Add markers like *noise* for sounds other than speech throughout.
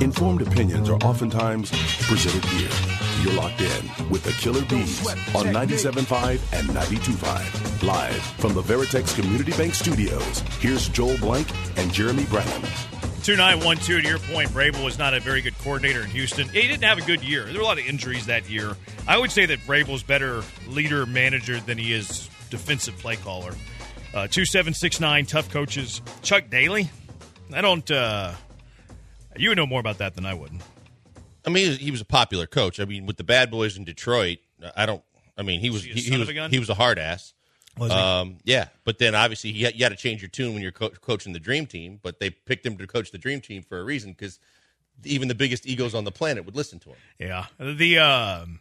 Informed opinions are oftentimes presented here. You're locked in with the Killer B's on 97.5 and 92.5. Live from the Veritex Community Bank Studios, here's Joel Blank and Jeremy Branham. 2912 to your point, Vrabel was not a very good coordinator in Houston. He didn't have a good year. There were a lot of injuries that year. I would say that Vrabel's better leader manager than he is defensive play caller. Uh, 2769, tough coaches. Chuck Daly. I don't. Uh, you would know more about that than I would. I mean, he was a popular coach. I mean, with the Bad Boys in Detroit, I don't. I mean, he was he he, he was a he was a hard ass. Was he? Um, yeah, but then obviously you, you got to change your tune when you're co- coaching the dream team. But they picked him to coach the dream team for a reason because even the biggest egos on the planet would listen to him. Yeah. The um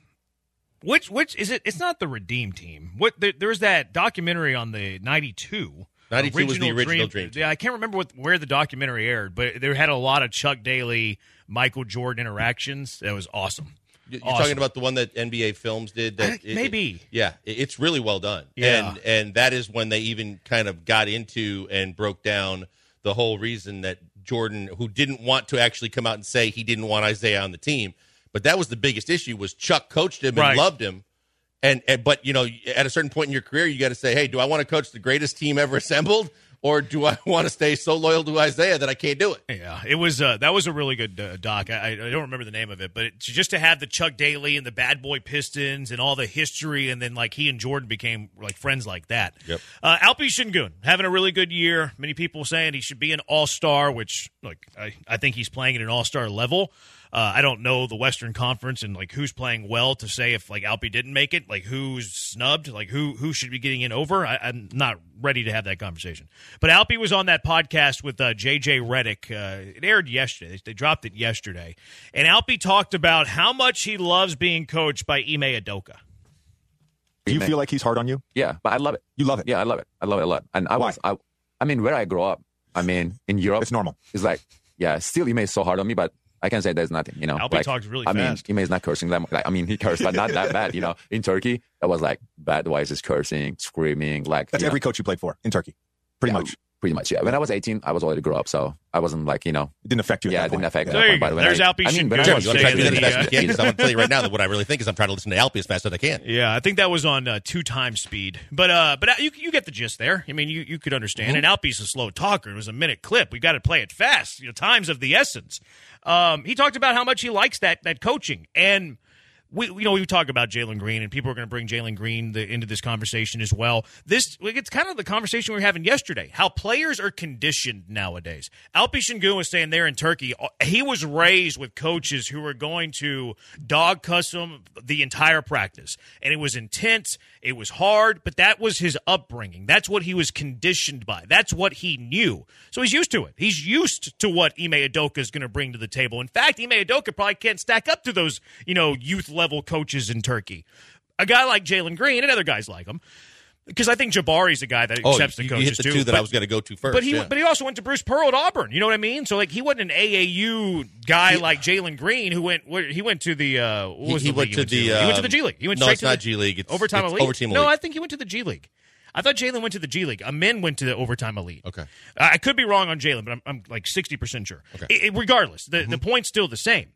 which which is it it's not the Redeem team. What there, there's that documentary on the 92 92 was the original Dream Team. Yeah, I can't remember what where the documentary aired, but there had a lot of Chuck Daly, Michael Jordan interactions. That was awesome. You're Awesome. talking about the one that NBA Films did. That maybe. yeah, it- it's really well done. Yeah. and and that is when they even kind of got into and broke down the whole reason that Jordan, who didn't want to actually come out and say he didn't want Isiah on the team, but that was the biggest issue was Chuck coached him and Right. loved him. And, and but you know at a certain point in your career you got to say hey do I want to coach the greatest team ever assembled or do I *laughs* want to stay so loyal to Isiah that I can't do it Yeah, it was uh, that was a really good uh, doc. I, I don't remember the name of it, but it, just to have the Chuck Daly and the Bad Boy Pistons and all the history, and then like he and Jordan became like friends like that. Yep. Uh, Alpi Sengun having a really good year. Many people saying he should be an All Star, which like I, I think he's playing at an All Star level. Uh, I don't know the Western Conference and like who's playing well to say if like Alpi didn't make it, like who's snubbed, like who who should be getting in over. I, I'm not ready to have that conversation. But Alpi was on that podcast with uh, JJ Redick. Uh, it aired yesterday. They, they dropped it yesterday, and Alpi talked about how much he loves being coached by Ime Udoka. Do you feel like he's hard on you? Yeah, but I love it. You love it. Yeah, I love it. I love it a lot. And I Why? was, I, I mean, where I grew up, I mean, in Europe, It's normal. it's like, yeah, still Ime is so hard on me, but I can say there's nothing, you know. Alpi like, talks really I fast. mean, Ime is not cursing them. Like, I mean, he cursed, but not that *laughs* bad, you know. In Turkey, it was like bad voices, cursing, screaming, like That's you know. every coach you played for in Turkey, pretty Yeah, much. Pretty much, yeah. When I was 18, I was already grew up, so I wasn't like, you know, It didn't affect you. at yeah, that it didn't affect me. There you point. go. But when There's I, Alpi I mean, when I Sengun was *laughs* you want to saying try to do that as that fast he, as you can because I'm going to tell you right now that what I really think is I'm trying to listen to Alpi as fast as I can Yeah, I think that was on uh, two times speed, but uh, but uh, you you get the gist there. I mean, you you could understand. And Alpi's a slow talker. It was a minute clip. We got to play it fast. You know, times of the essence. Um, he talked about how much he likes that that coaching and. We, you know, we talk about Jalen Green, and people are going to bring Jalen Green the, into this conversation as well. This, it's kind of the conversation we were having yesterday. How players are conditioned nowadays. Alpi Sengun was saying there in Turkey, uh, he was raised with coaches who were going to dog cuss him the entire practice, and it was intense. It was hard, but that was his upbringing. That's what he was conditioned by. That's what he knew. So he's used to it. He's used to what Ime Udoka is going to bring to the table. In fact, Ime Udoka probably can't stack up to those, you know, youth level coaches in Turkey. A guy like Jalen Green and other guys like him. Because I think Jabari's a guy that oh accepts you, the you coaches hit the too. two that But- I was going to go to first but he yeah. but he also went to Bruce Pearl at Auburn. You know what I mean? So like he wasn't an AAU guy like Jalen Green who went where, he went to the uh what He- was he the went to the, he went to the um, G League. He went no, straight it's to not the G League. It's- overtime it's elite. overtime No. I think he went to the G League. I thought Jalen went to the G League. A Amen went to the overtime elite. Okay. I could be wrong on Jalen, but I'm, I'm like sixty percent sure. Okay. I- I- regardless, the the point's still the same.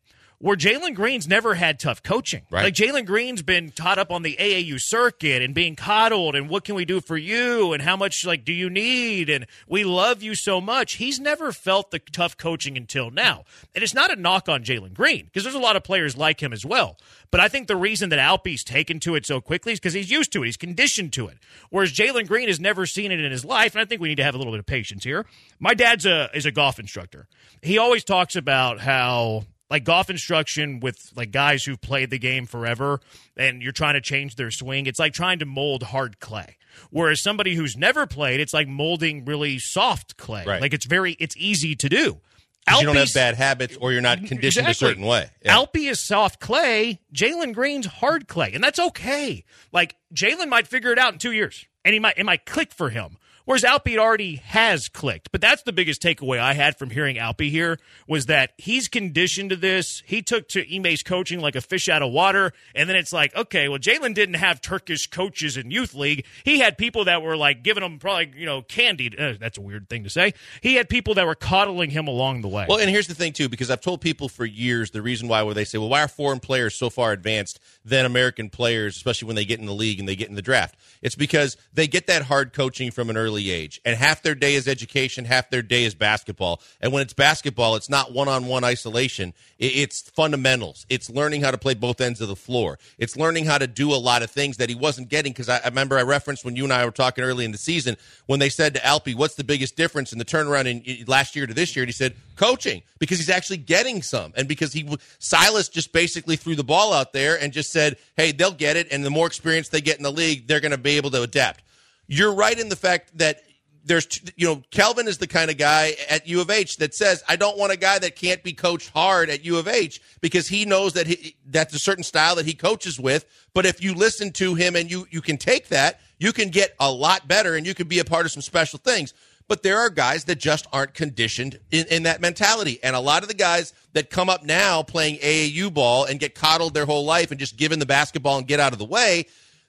Where Jalen Green's never had tough coaching. Right. Like Jalen Green's been taught up on the AAU circuit and being coddled and what can we do for you and how much like do you need and we love you so much. He's never felt the tough coaching until now. And it's not a knock on Jalen Green because there's a lot of players like him as well. But I think the reason that Alpi's taken to it so quickly is because he's used to it. He's conditioned to it. Whereas Jalen Green has never seen it in his life, and I think we need to have a little bit of patience here. My dad's a is a golf instructor. He always talks about how like golf instruction with like guys who've played the game forever and you're trying to change their swing it's like trying to mold hard clay whereas somebody who's never played it's like molding really soft clay Right. like it's very it's easy to do 'Cause you don't have bad habits or you're not conditioned Exactly. a certain way. Yeah. Alpi is soft clay. Jalen Green's hard clay, and that's okay. Like Jalen might figure it out in two years, and he might it might click for him. Whereas Alpy already has clicked. But that's the biggest takeaway I had from hearing Alpy here was that he's conditioned to this. He took to Ime's coaching like a fish out of water. And then it's like, okay, well, Jalen didn't have Turkish coaches in youth league. He had people that were like giving him probably, you know, candy. Uh, that's a weird thing to say. He had people that were coddling him along the way. Well, and here's the thing too, because I've told people for years the reason why where they say, well, why are foreign players so far advanced than American players, especially when they get in the league and they get in the draft? It's because they get that hard coaching from an early age, and half their day is education, half their day is basketball. And when it's basketball, it's not one-on-one isolation; it's fundamentals. It's learning how to play both ends of the floor. It's learning how to do a lot of things that he wasn't getting. Because I, I remember I referenced when you and I were talking early in the season when they said to Alpy, "What's the biggest difference in the turnaround in last year to this year?" And he said, "Coaching," because he's actually getting some, and because he Silas just basically threw the ball out there and just said, "Hey, they'll get it," and the more experience they get in the league, they're going to be able to adapt. You're right in the fact that there's, you know, Kelvin is the kind of guy at U of H that says, I don't want a guy that can't be coached hard at U of H because he knows that he, that's a certain style that he coaches with. But if you listen to him and you, you can take that, you can get a lot better and you can be a part of some special things. But there are guys that just aren't conditioned in, in that mentality. And a lot of the guys that come up now playing AAU ball and get coddled their whole life and just given the basketball and get out of the way,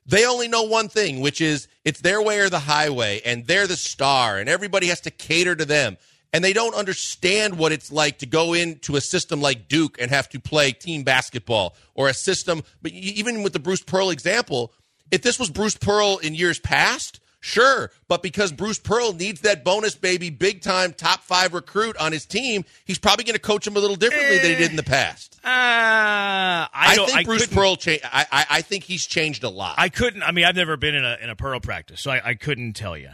they only know one thing, which is it's their way or the highway, and they're the star, and everybody has to cater to them. And they don't understand what it's like to go into a system like Duke and have to play team basketball or a system. But even with the Bruce Pearl example, if this was Bruce Pearl in years past, Sure, but because Bruce Pearl needs that bonus baby, big time top five recruit on his team, he's probably going to coach him a little differently than he did in the past. Uh, I, I think I Bruce Pearl. Cha- I, I I think he's changed a lot. I couldn't. I mean, I've never been in a in a Pearl practice, so I, I couldn't tell you.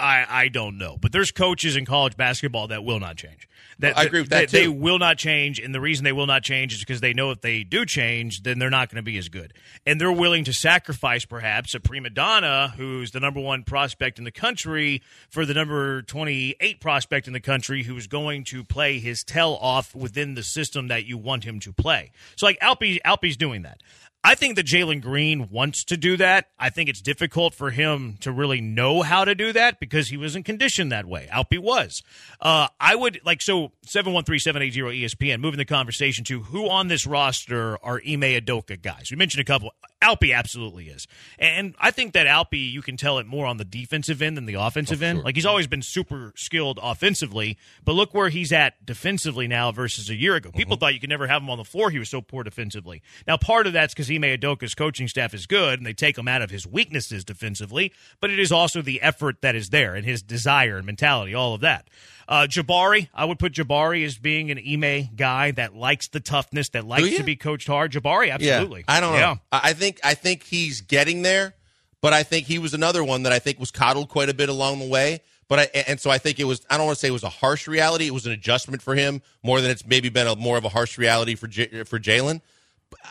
I I don't know, but there's coaches in college basketball that will not change. That I agree with that, they, They will not change, and the reason they will not change is because they know if they do change, then they're not going to be as good, and they're willing to sacrifice perhaps a prima donna who's the number one prospect in the country for the number twenty eight prospect in the country who's going to play his tail off within the system that you want him to play. So like Alpy Alpy's doing that. I think that Jalen Green wants to do that. I think it's difficult for him to really know how to do that because he wasn't conditioned that way. Alpy was. Uh, I would like so seven one three seven eight zero ESPN. Moving the conversation to who on this roster are Ime Udoka guys. We mentioned a couple. Alpy absolutely is, and I think that Alpy you can tell it more on the defensive end than the offensive end. Like he's always been super skilled offensively, but look where he's at defensively now versus a year ago. People thought you could never have him on the floor. He was so poor defensively. Now part of that's because Ime Udoka's coaching staff is good and they take him out of his weaknesses defensively, but it is also the effort that is there and his desire and mentality, all of that. Uh, Jabari, I would put Jabari as being an Ime guy that likes the toughness, that likes to be coached hard. Jabari, absolutely. Yeah, I don't know. Yeah. I I think I think he's getting there, but I think he was another one that I think was coddled quite a bit along the way. But I and so I think it was I don't want to say it was a harsh reality. It was an adjustment for him more than it's maybe been a more of a harsh reality for J, for Jalen.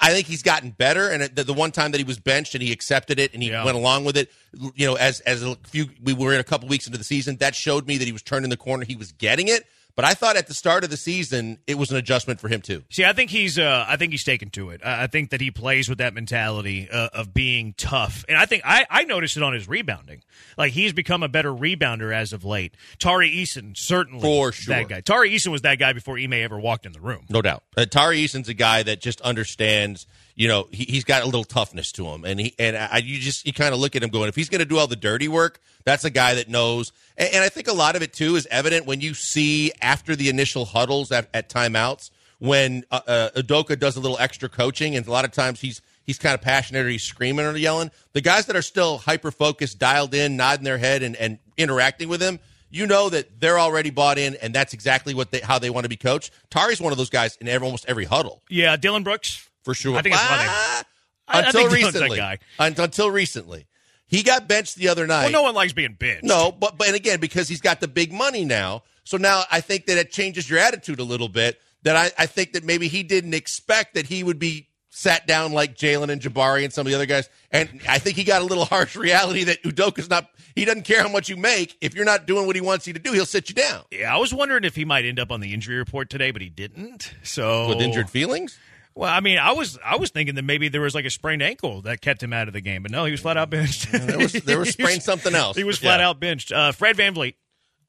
I think he's gotten better, and the, the one time that he was benched and he accepted it and he Yeah. went along with it, you know, as as a few we were in a couple weeks into the season, that showed me that he was turning the corner. He was getting it, but I thought at the start of the season it was an adjustment for him too. See, I think he's, uh, I think he's taken to it. I I think that he plays with that mentality uh, of being tough, and I think I, I noticed it on his rebounding. Like he's become a better rebounder as of late. Tari Eason certainly For sure. that guy. Tari Eason was that guy before Ime ever walked in the room. No doubt. Uh, Tari Eason's a guy that just understands. You know, he, he's got a little toughness to him, and he and I, you just you kind of look at him going, if he's going to do all the dirty work, that's a guy that knows. And, and I think a lot of it too is evident when you see after the initial huddles at, at timeouts when uh, uh, Udoka does a little extra coaching, and a lot of times he's he's kind of passionate or he's screaming or yelling. The guys that are still hyper focused, dialed in, nodding their head, and, and interacting with him, you know that they're already bought in, and that's exactly what they how they want to be coached. Tari's one of those guys in every, almost every huddle Yeah, Dillon Brooks for sure. I think that's why they- Ah, I- I until think recently. Until recently, he got benched the other night. Well, no one likes being benched. No, but but and again because he's got the big money now. So now I think that it changes your attitude a little bit. That I, I think that maybe he didn't expect that he would be sat down like Jalen and Jabari and some of the other guys. And I think he got a little *laughs* harsh reality that Udoka's not. He doesn't care how much you make. If you're not doing what he wants you to do, he'll sit you down Yeah, I was wondering if he might end up on the injury report today, but he didn't. So with injured feelings. Well, I mean, I was I was thinking that maybe there was like a sprained ankle that kept him out of the game, but no, he was flat out benched. There was there *laughs* was sprained something else. he was flat yeah. out benched. Uh, Fred VanVleet,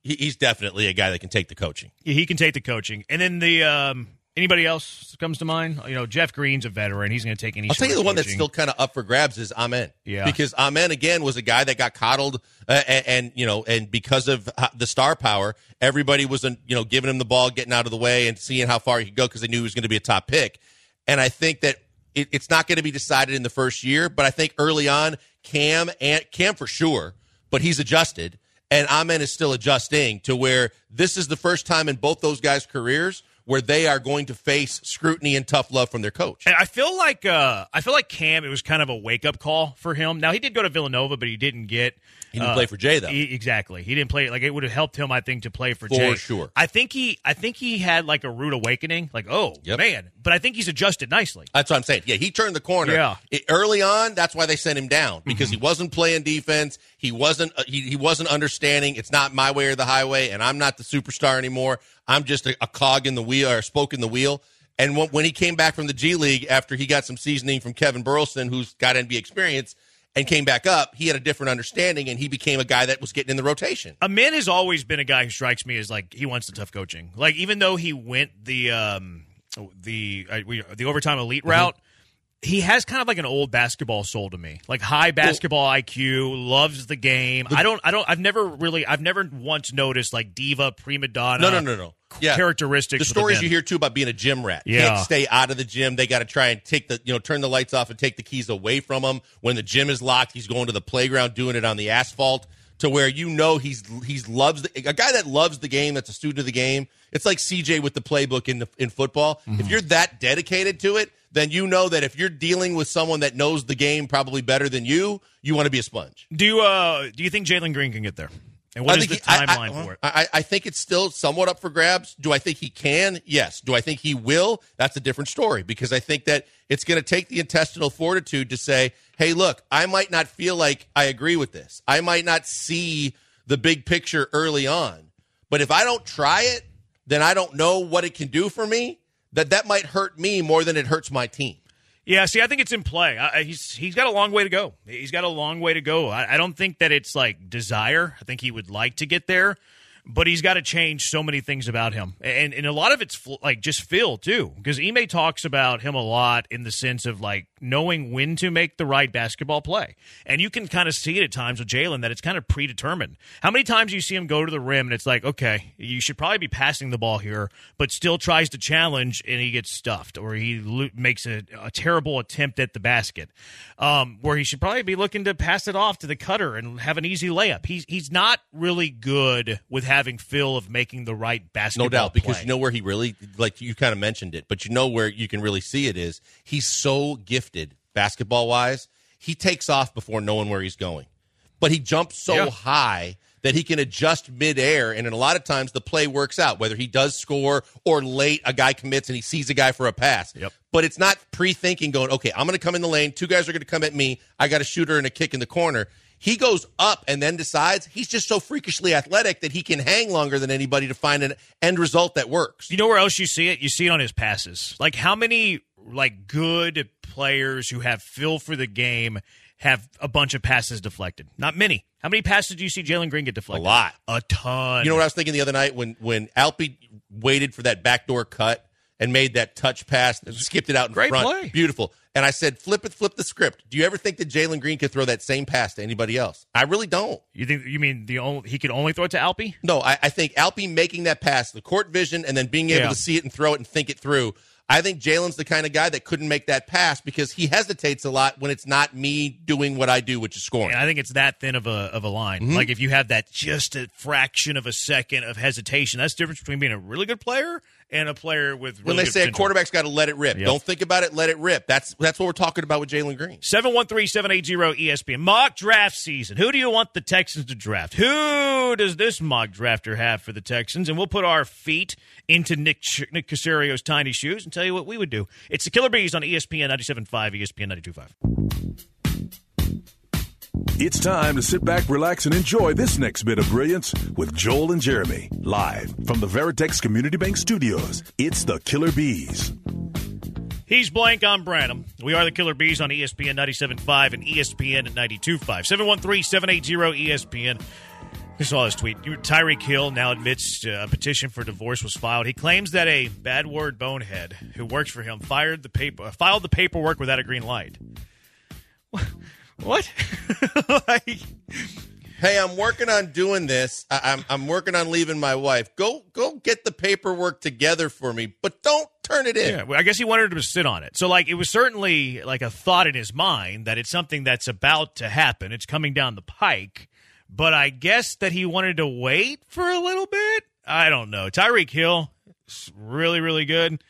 He, he's definitely a guy that can take the coaching. he can take the coaching, and then the um, anybody else comes to mind? You know, Jeff Green's a veteran; he's going to take any. I'll tell you the one that's still kind of up for grabs is Amen. Yeah. because Amen again was a guy that got coddled, uh, and, and you know, and because of the star power, everybody was uh, you know giving him the ball, getting out of the way, and seeing how far he could go because they knew he was going to be a top pick. And I think that it, it's not going to be decided in the first year, but I think early on, Cam and Cam for sure, but he's adjusted, and Amen is still adjusting to where this is the first time in both those guys' careers where they are going to face scrutiny and tough love from their coach. And I feel like uh, I feel like Cam. It was kind of a wake up call for him. Now he did go to Villanova, but he didn't get. He didn't uh, play for Jay though. he- exactly, he didn't play. Like it would have helped him, I think, to play for, For Jay. sure. I think he. I think he had like a rude awakening. Like, oh Yep. man, but I think he's adjusted nicely. That's what I'm saying. Yeah, he turned the corner. Yeah. It- early on, that's why they sent him down because he wasn't playing defense. He wasn't. Uh, he, he wasn't understanding. It's not my way or the highway, and I'm not the superstar anymore. I'm just a, a cog in the wheel or a spoke in the wheel. And when, when he came back from the G League after he got some seasoning from Kevin Burleson, who's got NBA experience, and came back up, he had a different understanding, and he became a guy that was getting in the rotation. Amen has always been a guy who strikes me as like he wants the tough coaching. Like even though he went the um the uh, we, the overtime elite Mm-hmm. He has kind of like an old basketball soul to me. Like high basketball IQ, loves the game. I don't I don't I've never really I've never once noticed like diva prima donna. No, no, no, no. Yeah. characteristics. The stories you hear too about being a gym rat. Yeah. Can't stay out of the gym. They got to try and take the, you know, turn the lights off and take the keys away from him. When the gym is locked, he's going to the playground doing it on the asphalt to where you know he's he's loves the, a guy that loves the game. That's a student of the game. It's like CJ with the playbook in the, in football. Mm-hmm. If you're that dedicated to it, then you know that if you're dealing with someone that knows the game probably better than you, you want to be a sponge. Do you uh do you think Jalen Green can get there? And what is the he- I- timeline I, for it? I, I think it's still somewhat up for grabs. Do I think he can? Yes. Do I think he will? That's a different story because I think that it's going to take the intestinal fortitude to say, hey, look, I might not feel like I agree with this. I might not see the big picture early on. But if I don't try it, then I don't know what it can do for me. That that might hurt me more than it hurts my team. Yeah, see, I think it's in play. I, he's he's got a long way to go. He's got a long way to go. I, I don't think that it's like desire. I think he would like to get there, but he's got to change so many things about him, and and a lot of it's fl- like just feel too, because Ime talks about him a lot in the sense of like knowing when to make the right basketball play, and you can kind of see it at times with Jalen that it's kind of predetermined. How many times you see him go to the rim and it's like, okay, you should probably be passing the ball here, but still tries to challenge and he gets stuffed, or he lo- makes a, a terrible attempt at the basket, um, where he should probably be looking to pass it off to the cutter and have an easy layup. He's he's not really good with having feel of making the right basketball. No doubt, because play. you know where he really, like you kind of mentioned it, but you know where you can really see it is he's so gifted basketball wise. He takes off before knowing where he's going, but he jumps so Yeah. high that he can adjust midair. And in a lot of times the play works out, whether he does score or late a guy commits and he sees a guy for a pass. Yep. But it's not pre thinking going, okay, I'm going to come in the lane. Two guys are going to come at me. I got a shooter and a kick in the corner. He goes up and then decides he's just so freakishly athletic that he can hang longer than anybody to find an end result that works. You know where else you see it? You see it on his passes. Like how many like good players who have feel for the game have a bunch of passes deflected? Not many. How many passes do you see Jalen Green get deflected? A lot. A ton. You know what I was thinking the other night when when Alpy waited for that backdoor cut and made that touch pass, and skipped it out in Great front, play. beautiful. And I said, flip it, flip the script. Do you ever think that Jalen Green could throw that same pass to anybody else? I really don't. You think you mean the only he could only throw it to Alpi? No, I, I think Alpi making that pass, the court vision, and then being able Yeah. to see it and throw it and think it through. I think Jalen's the kind of guy that couldn't make that pass because he hesitates a lot when it's not me doing what I do, which is scoring. And I think it's that thin of a of a line. Mm-hmm. Like if you have that just a fraction of a second of hesitation, that's the difference between being a really good player and a player with really when they say a quarterback's got to let it rip, Yep. don't think about it, let it rip. That's that's what we're talking about with Jalen Green. 713-780 ESPN. Mock draft season. Who do you want the Texans to draft? Who does this mock drafter have for the Texans? And we'll put our feet into Nick Nick Caserio's tiny shoes and tell you what we would do. It's the Killer B's on ESPN 97.5, ESPN 92.5. It's time to sit back, relax, and enjoy this next bit of brilliance with Joel and Jeremy, live from the Veritex Community Bank Studios. It's the Killer B's. He's blank. I'm Branham. We are the Killer B's on ESPN 97.5 and ESPN at 92.5. 713-780-ESPN. I saw his tweet. Tyreek Hill now admits uh, a petition for divorce was filed. He claims that a bad word bonehead who works for him fired the paper, filed the paperwork without a green light. What? *laughs* like, Hey, I'm working on doing this. I, I'm I'm working on leaving my wife. Go go get the paperwork together for me, but don't turn it in. Yeah, well, I guess he wanted to sit on it. So, like, it was certainly like a thought in his mind that it's something that's about to happen. It's coming down the pike. But I guess that he wanted to wait for a little bit. I don't know. Tyreek Hill really, really good.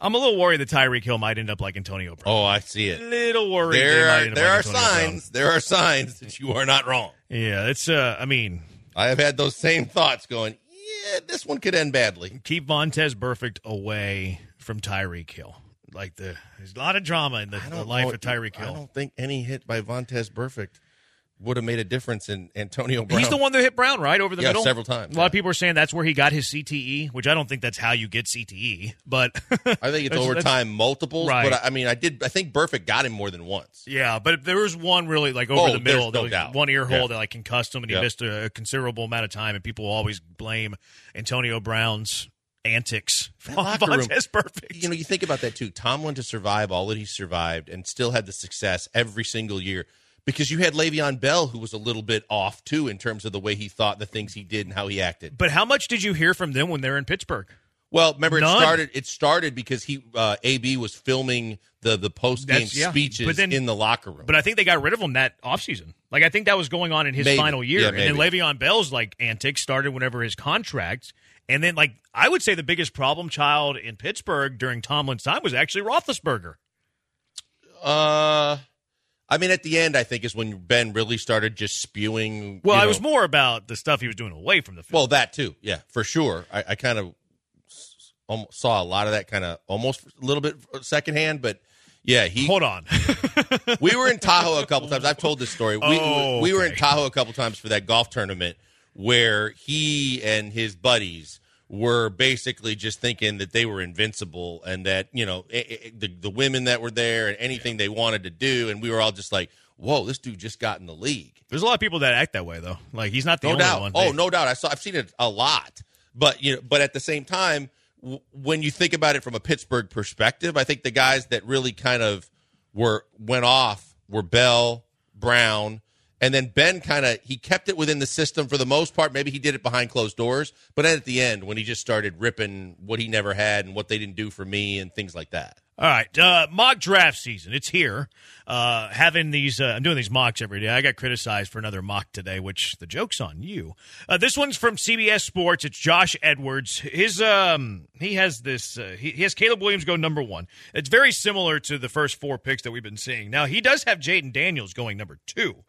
I'm a little worried that Tyreek Hill might end up like Antonio Brown. Oh, I see it. A little worried. There might are end up there like are Antonio Brown. signs. There are signs that you are not wrong. Yeah, it's. Uh, I mean, I have had those same thoughts going, yeah, this one could end badly. keep Vontaze Burfict away from Tyreek Hill. Like the there's a lot of drama in the, the life know- of Tyreek Hill. I don't think any hit by Vontaze Burfict would have made a difference in Antonio Brown. He's the one that hit Brown right over the Yeah, middle several times, A lot of people are saying that's where he got his CTE, which I don't think that's how you get CTE. But I think it's *laughs* That's- over that's- time multiples, Right. but I, I mean, I did. I think Burfict got him more than once. yeah, but there was one really like over Oh, the middle, no one ear hole Yeah. that like concussed him, and he Yeah. missed a, a considerable amount of time. And people always blame Antonio Brown's antics That room- Vontaze Burfict. You know, you think about that too. Tomlin to survive all that he survived and still had the success every single year because you had Le'Veon Bell who was a little bit off too in terms of the way he thought, the things he did, and how he acted. but how much did you hear from them when they were in Pittsburgh? Well, remember None. it started. It started because he uh, AB was filming the the post game yeah. speeches But then- in the locker room. But I think they got rid of him that offseason. Like I think that was going on in his Maybe. final year. Yeah, and then. Le'Veon Bell's like antics started whenever his contract. And then like I would say the biggest problem child in Pittsburgh during Tomlin's time was actually Roethlisberger. uh, I mean, at the end, I think is when Ben really started just spewing. Well, you I was more about the stuff he was doing away from the field. Well, that too, yeah, for sure. I, I kind of almost saw a lot of that kind of almost a little bit secondhand, but yeah, he. Hold on. *laughs* we were in Tahoe a couple times. I've told this story. We Oh, we were in. Tahoe a couple times for that golf tournament where he and his buddies were basically just thinking that they were invincible and that you know eh, eh, the the women that were there and anything they wanted to do, and we were all just like, "Whoa, this dude just got in the league." There's a lot of people that act that way though. Like he's not the no only doubt. one. Oh, no doubt. I saw. I've seen it a lot. But you know, but at the same time, w- when you think about it from a Pittsburgh perspective, I think the guys that really kind of were went off were Bell, Brown, and then Ben. Kind of he kept it within the system for the most part. Maybe he did it behind closed doors, but at the end, when he just started ripping what he never had and what they didn't do for me and things like that. All right, uh, mock draft season. It's here. Uh, having these, uh, I'm doing these mocks every day. I got criticized for another mock today, which the joke's on you. Uh, this one's from CBS Sports. It's Josh Edwards. His, um, he has this. Uh, he, he has Caleb Williams go number one. It's very similar to the first four picks that we've been seeing. Now he does have Jayden Daniels going number two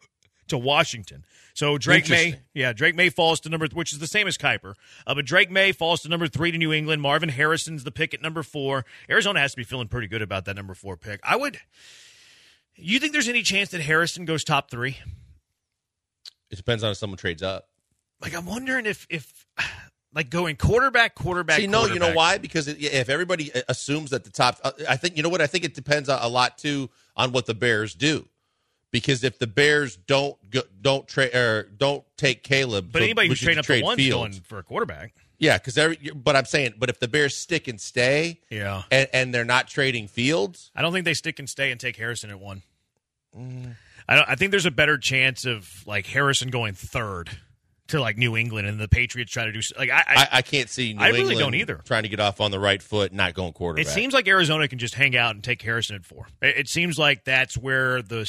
to Washington. So Drake Maye, yeah, Drake Maye falls to number, which is the same as Kiper. Uh, but Drake Maye falls to number three to New England. Marvin Harrison's the pick at number four. Arizona has to be feeling pretty good about that number four pick. I would. You think there's any chance that Harrison goes top three? It depends on if someone trades up. Like I'm wondering if if *sighs* like going quarterback, quarterback. See, no, you know why? Because if everybody uh, assumes that the top, uh, I think you know what I think it depends a, a lot too on what the Bears do. Because if the Bears don't go, don't trade or don't take Caleb, But anybody who's trading up to one's Fields. going for a quarterback. yeah. Because every, but I'm saying, but if the Bears stick and stay, Yeah, and, and they're not trading Fields, I don't think they stick and stay and take Harrison at one. Mm. I don't. I think there's a better chance of like Harrison going third to like New England and the Patriots try to do like I. I, I, can't see New I really England don't either. trying to get off on the right foot, not going quarterback. It seems like Arizona can just hang out and take Harrison at four. It, it seems like that's where the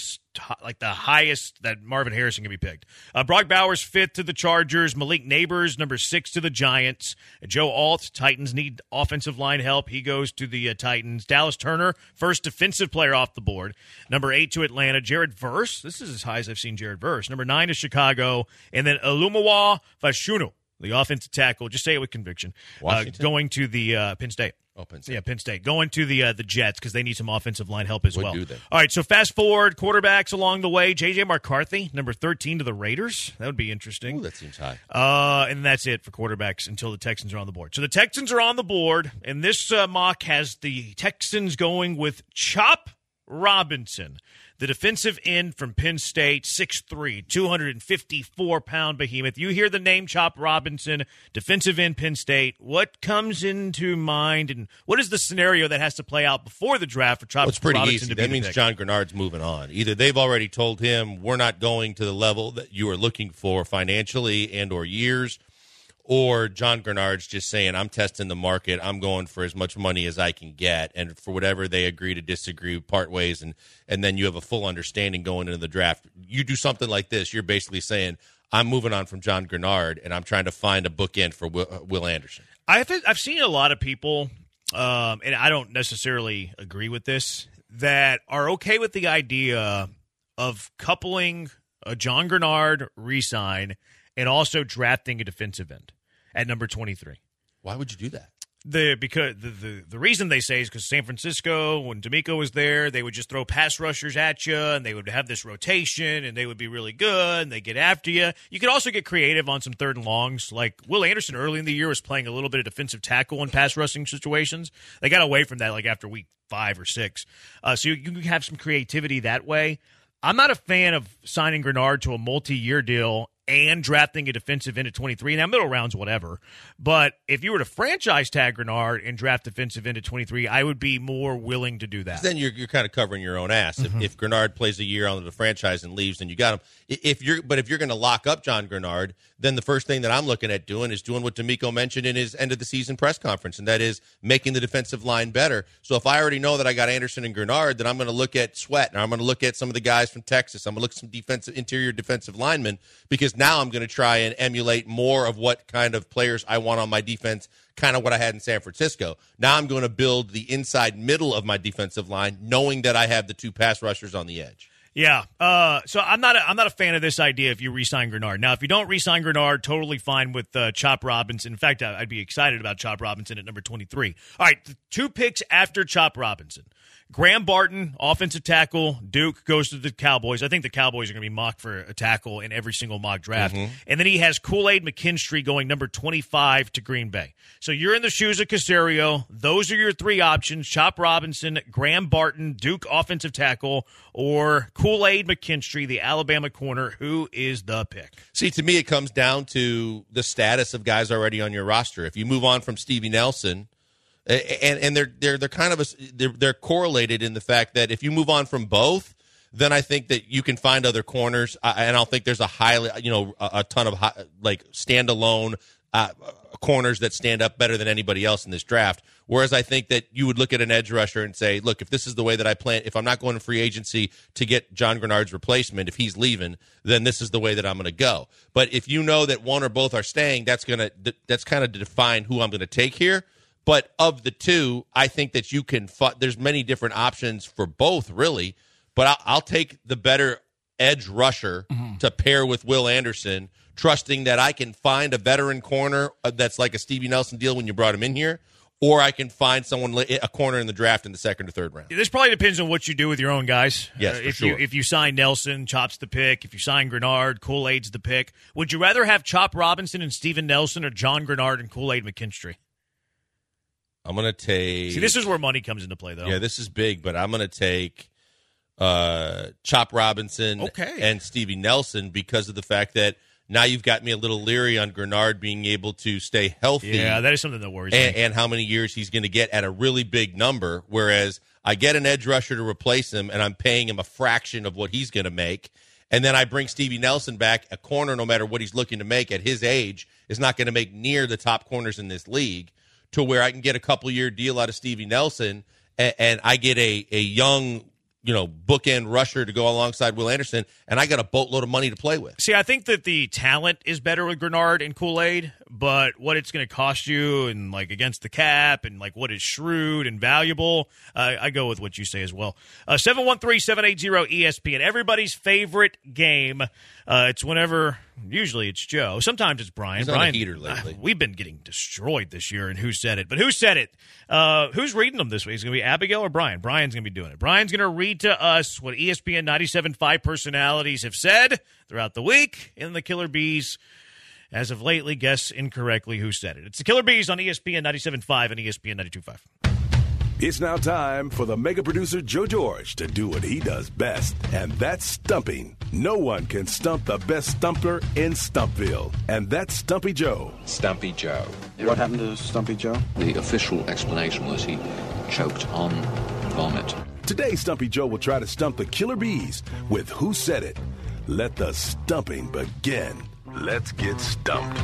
like the highest that Marvin Harrison can be picked. Uh, Brock Bowers fifth to the Chargers. Malik Nabers number six to the Giants. Joe Alt Titans need offensive line help. He goes to the uh, Titans. Dallas Turner first defensive player off the board. Number eight to Atlanta. Jared Verse. This is as high as I've seen Jared Verse. Number nine to Chicago, and then Olumuyiwa Fashanu. The offensive tackle, just say it with conviction. Uh, going to the uh, Penn State. Oh, Penn State. Yeah, Penn State going to the uh, the Jets because they need some offensive line help as What well. All right, so fast forward quarterbacks along the way. JJ McCarthy, number thirteen to the Raiders. That would be interesting. Ooh, that seems high. Uh, and that's it for quarterbacks until the Texans are on the board. So the Texans are on the board, and this uh, mock has the Texans going with Chop Robinson, the defensive end from Penn State, 6'3", 254-pound behemoth. You hear the name Chop Robinson, defensive end Penn State. What comes into mind, and what is the scenario that has to play out before the draft for Chop Well, it's pretty Robinson easy. to be That means pick? John Greenard's moving on. Either they've already told him we're not going to the level that you are looking for financially and or years, or John Greenard's just saying I'm testing the market. I'm going for as much money as I can get, and for whatever they agree to disagree, part ways, and and then you have a full understanding going into the draft. You do something like this, you're basically saying. I'm moving on from John Greenard, and I'm trying to find a bookend for Will, uh, Will Anderson. I've I've seen a lot of people, um, and I don't necessarily agree with this, that are okay with the idea of coupling a John Greenard resign and also drafting a defensive end at number twenty three. Why would you do that? The because the, the the reason they say is because San Francisco, when DeMeco was there, they would just throw pass rushers at you, and they would have this rotation, and they would be really good, and they get after you. You could also get creative on some third and longs, like Will Anderson early in the year was playing a little bit of defensive tackle in pass rushing situations. They got away from that like after week five or six, uh, so you, you can have some creativity that way. I'm not a fan of signing Greenard to a multi-year deal and drafting a defensive end at 23. Now, middle rounds, whatever. But if you were to franchise tag Greenard and draft defensive end at 23, I would be more willing to do that. then you're, you're kind of covering your own ass. If, mm-hmm. if Greenard plays a year on the franchise and leaves, then you got him. If you're, but if you're going to lock up John Greenard, then the first thing that I'm looking at doing is doing what DeMeco mentioned in his end of the season press conference, and that is making the defensive line better. So if I already know that I got Anderson and Greenard, then I'm going to look at Sweat, and I'm going to look at some of the guys from Texas. I'm going to look at some defensive interior defensive linemen because now I'm going to try and emulate more of what kind of players I want on my defense kind of what I had in San Francisco. Now I'm going to build the inside middle of my defensive line, knowing that I have the two pass rushers on the edge. Yeah. Uh, so I'm not a, I'm not a fan of this idea if you re-sign Greenard. Now, if you don't re-sign Greenard, totally fine with uh, Chop Robinson. In fact, I'd be excited about Chop Robinson at number 23. All right, two picks after Chop Robinson. Graham Barton, offensive tackle. Duke goes to the Cowboys. I think the Cowboys are going to be mocked for a tackle in every single mock draft. Mm-hmm. And then he has Kool Aid McKinstry going number 25 to Green Bay. So you're in the shoes of Caserio. Those are your three options Chop Robinson, Graham Barton, Duke offensive tackle, or Kool Aid McKinstry, the Alabama corner. Who is the pick? See, to me, it comes down to the status of guys already on your roster. If you move on from Stevie Nelson, and and they're they're they're kind of a, they're they're correlated in the fact that if you move on from both, then I think that you can find other corners, I- and I don't think there's a highly you know a, a ton of high, like standalone uh, corners that stand up better than anybody else in this draft. Whereas I think that you would look at an edge rusher and say, look, if this is the way that I plan, if I'm not going to free agency to get John Greenard's replacement, if he's leaving, then this is the way that I'm going to go. But if you know that one or both are staying, that's going to that's kind of define who I'm going to take here. But of the two, I think that you can. Fu- there's many different options for both, really. But I'll, I'll take the better edge rusher to pair with Will Anderson, trusting that I can find a veteran corner uh, that's like a Stevie Nelson deal when you brought him in here, or I can find someone a corner in the draft in the second or third round. This probably depends on what you do with your own guys. Yes, Uh, for if you sure. if you sign Nelson, Chop's the pick. If you sign Greenard, Kool Aid's the pick. Would you rather have Chop Robinson and Steven Nelson or John Greenard and Kool Aid McKinstry? I'm going to take. See, this is where money comes into play, though. Yeah, this is big, but I'm going to take uh, Chop Robinson Okay. and Stevie Nelson because of the fact that now you've got me a little leery on Greenard being able to stay healthy. yeah, that is something that worries and, me. and how many years he's going to get at a really big number. Whereas I get an edge rusher to replace him, and I'm paying him a fraction of what he's going to make. And then I bring Stevie Nelson back, a corner, no matter what he's looking to make at his age, is not going to make near the top corners in this league. To where I can get a couple year deal out of Stevie Nelson, and, and I get a a young, you know, bookend rusher to go alongside Will Anderson, and I got a boatload of money to play with. See, I think that the talent is better with Greenard and Kool Aid, but what it's going to cost you and like against the cap and like what is shrewd and valuable, uh, I go with what you say as well. Uh, 713-780-ESPN, everybody's favorite game. Uh, it's whenever, usually it's Joe. Sometimes it's Brian. He's Brian, heater lately. uh, we've been getting destroyed this year and who said it, but who said it? Uh, who's reading them this week? Is going to be Abigail or Brian? Brian's going to be doing it. Brian's going to read to us what ESPN 97.5 personalities have said throughout the week in the Killer B's as of lately, guess incorrectly who said it. It's the Killer B's on ESPN 97.5 and ESPN 92.5. It's now time for the mega producer Joe George to do what he does best, and that's stumping. No one can stump the best stumper in Stumpville, and that's Stumpy Joe. Stumpy Joe. What happened to Stumpy Joe? The official explanation was he choked on vomit. Today, Stumpy Joe will try to stump the Killer B's with Who Said It. Let the stumping begin. Let's get stumped.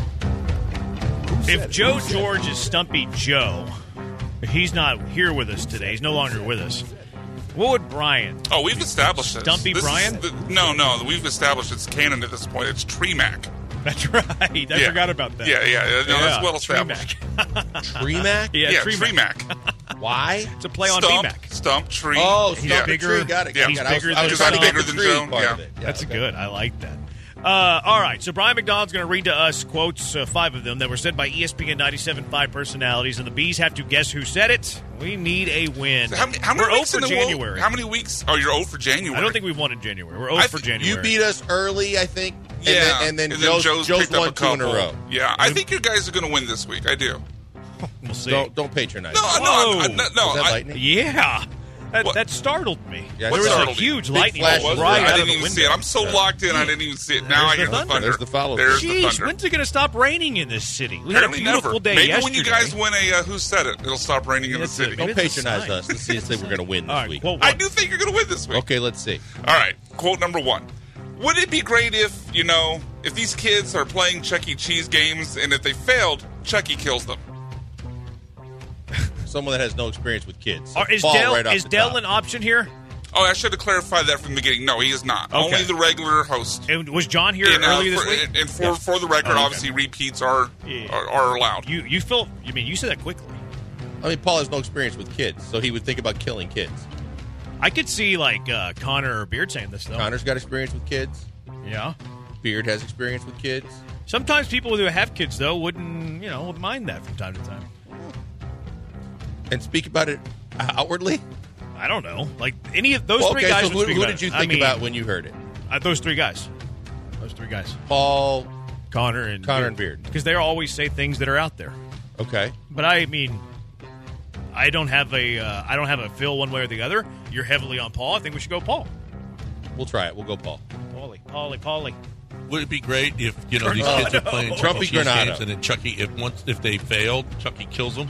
If? Joe Who said it? George is Stumpy Joe, he's not here with us today. He's no longer with us. What would Brian? Oh, we've established this. Stumpy This Brian? the- no, no, we've established it's canon at this point. It's Tremac. That's *laughs* right. I Yeah. forgot about that. Yeah, yeah, yeah, no, that's well Tremac. established. *laughs* Tremac? Yeah, Yeah, Tremac. Tremac. *laughs* Why? It's a play on Stump, BMAC. stump, tree. Oh, He's stump the bigger- tree. Got it. yeah, got it. he's bigger I was than just trying to Stump. Bigger than Joe, yeah. Yeah, That's okay. good. I like that. Uh, all right, so Brian McDonald's going to read to us quotes, uh, five of them that were said by ESPN 97.5 personalities, and the Bees have to guess who said it. We need a win. How many, how many We're 0 weeks for in the January. World, how many weeks? Oh, you're 0 for January. I don't think we've won in January. We're 0 I for think January. You beat us early, I think. And Yeah, then, and then, Joe's, Joe's, picked up won a two in a couple. row. Yeah, I think you guys are going to win this week. I do. *laughs* We'll see. Don't don't patronize. No, me. no, Whoa. I- no, no. Was that I- lightning? Yeah. That, What? that startled me. Yeah, there it was a startled me. huge lightning flash bolt was right there. I didn't even window. see it. I'm so locked in, I didn't even see it. Now I There's hear the the thunder. thunder. There's the follow There's through. the Jeez, thunder. when's it going to stop raining in this city? We had a Apparently beautiful never. day Maybe yesterday. when you guys win a uh, Who Said It, it'll stop raining in the city. it. Don't Maybe it's a patronize us. Let's see if we're going to win this All right, week. quote I do think you're going to win this week. Okay, let's see. All right, quote number one. Would it be great if, you know, if these kids are playing Chuck E. Cheese games and if they failed, Chucky kills them? Someone that has no experience with kids. So Or is fall Dell, right off is the Dell top. an option here? Oh, I should have clarified that from the beginning. No, he is not. Okay. Only the regular host. And was John here And, uh, earlier this for, week? and- and for, Yeah. for the record, Oh, okay. obviously repeats are, Yeah. are are allowed. You you feel? You mean you said that quickly? I mean, Paul has no experience with kids, so he would think about killing kids. I could see like uh, Connor or Beard saying this though. Connor's got experience with kids. Yeah. Beard has experience with kids. Sometimes people who have kids though wouldn't you know would mind that from time to time. And speak about it outwardly. I don't know. Like any of those Well, three okay, guys. so who, speak who about did you it. I think mean, about when you heard it? uh, those three guys? Those three guys. Paul. Connor and Connor and Beard. because they always say things that are out there. Okay. But I mean, I don't have a uh, I don't have a feel one way or the other. You're heavily on Paul. I think we should go Paul. We'll try it. We'll go Paul. Paulie, Paulie, Paulie. Would it be great if you know these kids are playing Trumpy Granado. games and then Chucky if once if they failed, Chucky kills them?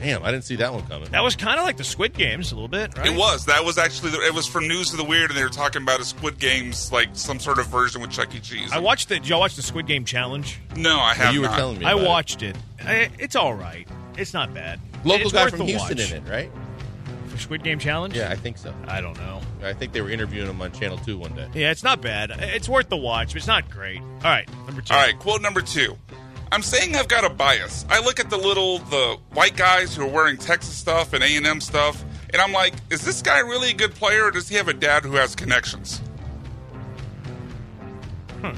Damn, I didn't see that one coming. That was kind of like the Squid Games a little bit, right? It was. That was actually. The, it was from News of the Weird, and they were talking about a Squid Games, like some sort of version with Chuck E. Cheese. I watched the. Did y'all watch the Squid Game challenge? no, I have you were telling me. I about it. watched it. I, it's all right. It's not bad. Local it's guy worth from the Houston watch. in it, right? For Squid Game challenge? Yeah, I think so. I don't know. I think they were interviewing him on Channel Two one day. Yeah, it's not bad. It's worth the watch, but it's not great. All right, number two. All right, quote number two. I'm saying I've got a bias. I look at the little the white guys who are wearing Texas stuff and A and M stuff, and I'm like, is this guy really a good player, or does he have a dad who has connections? Hmm.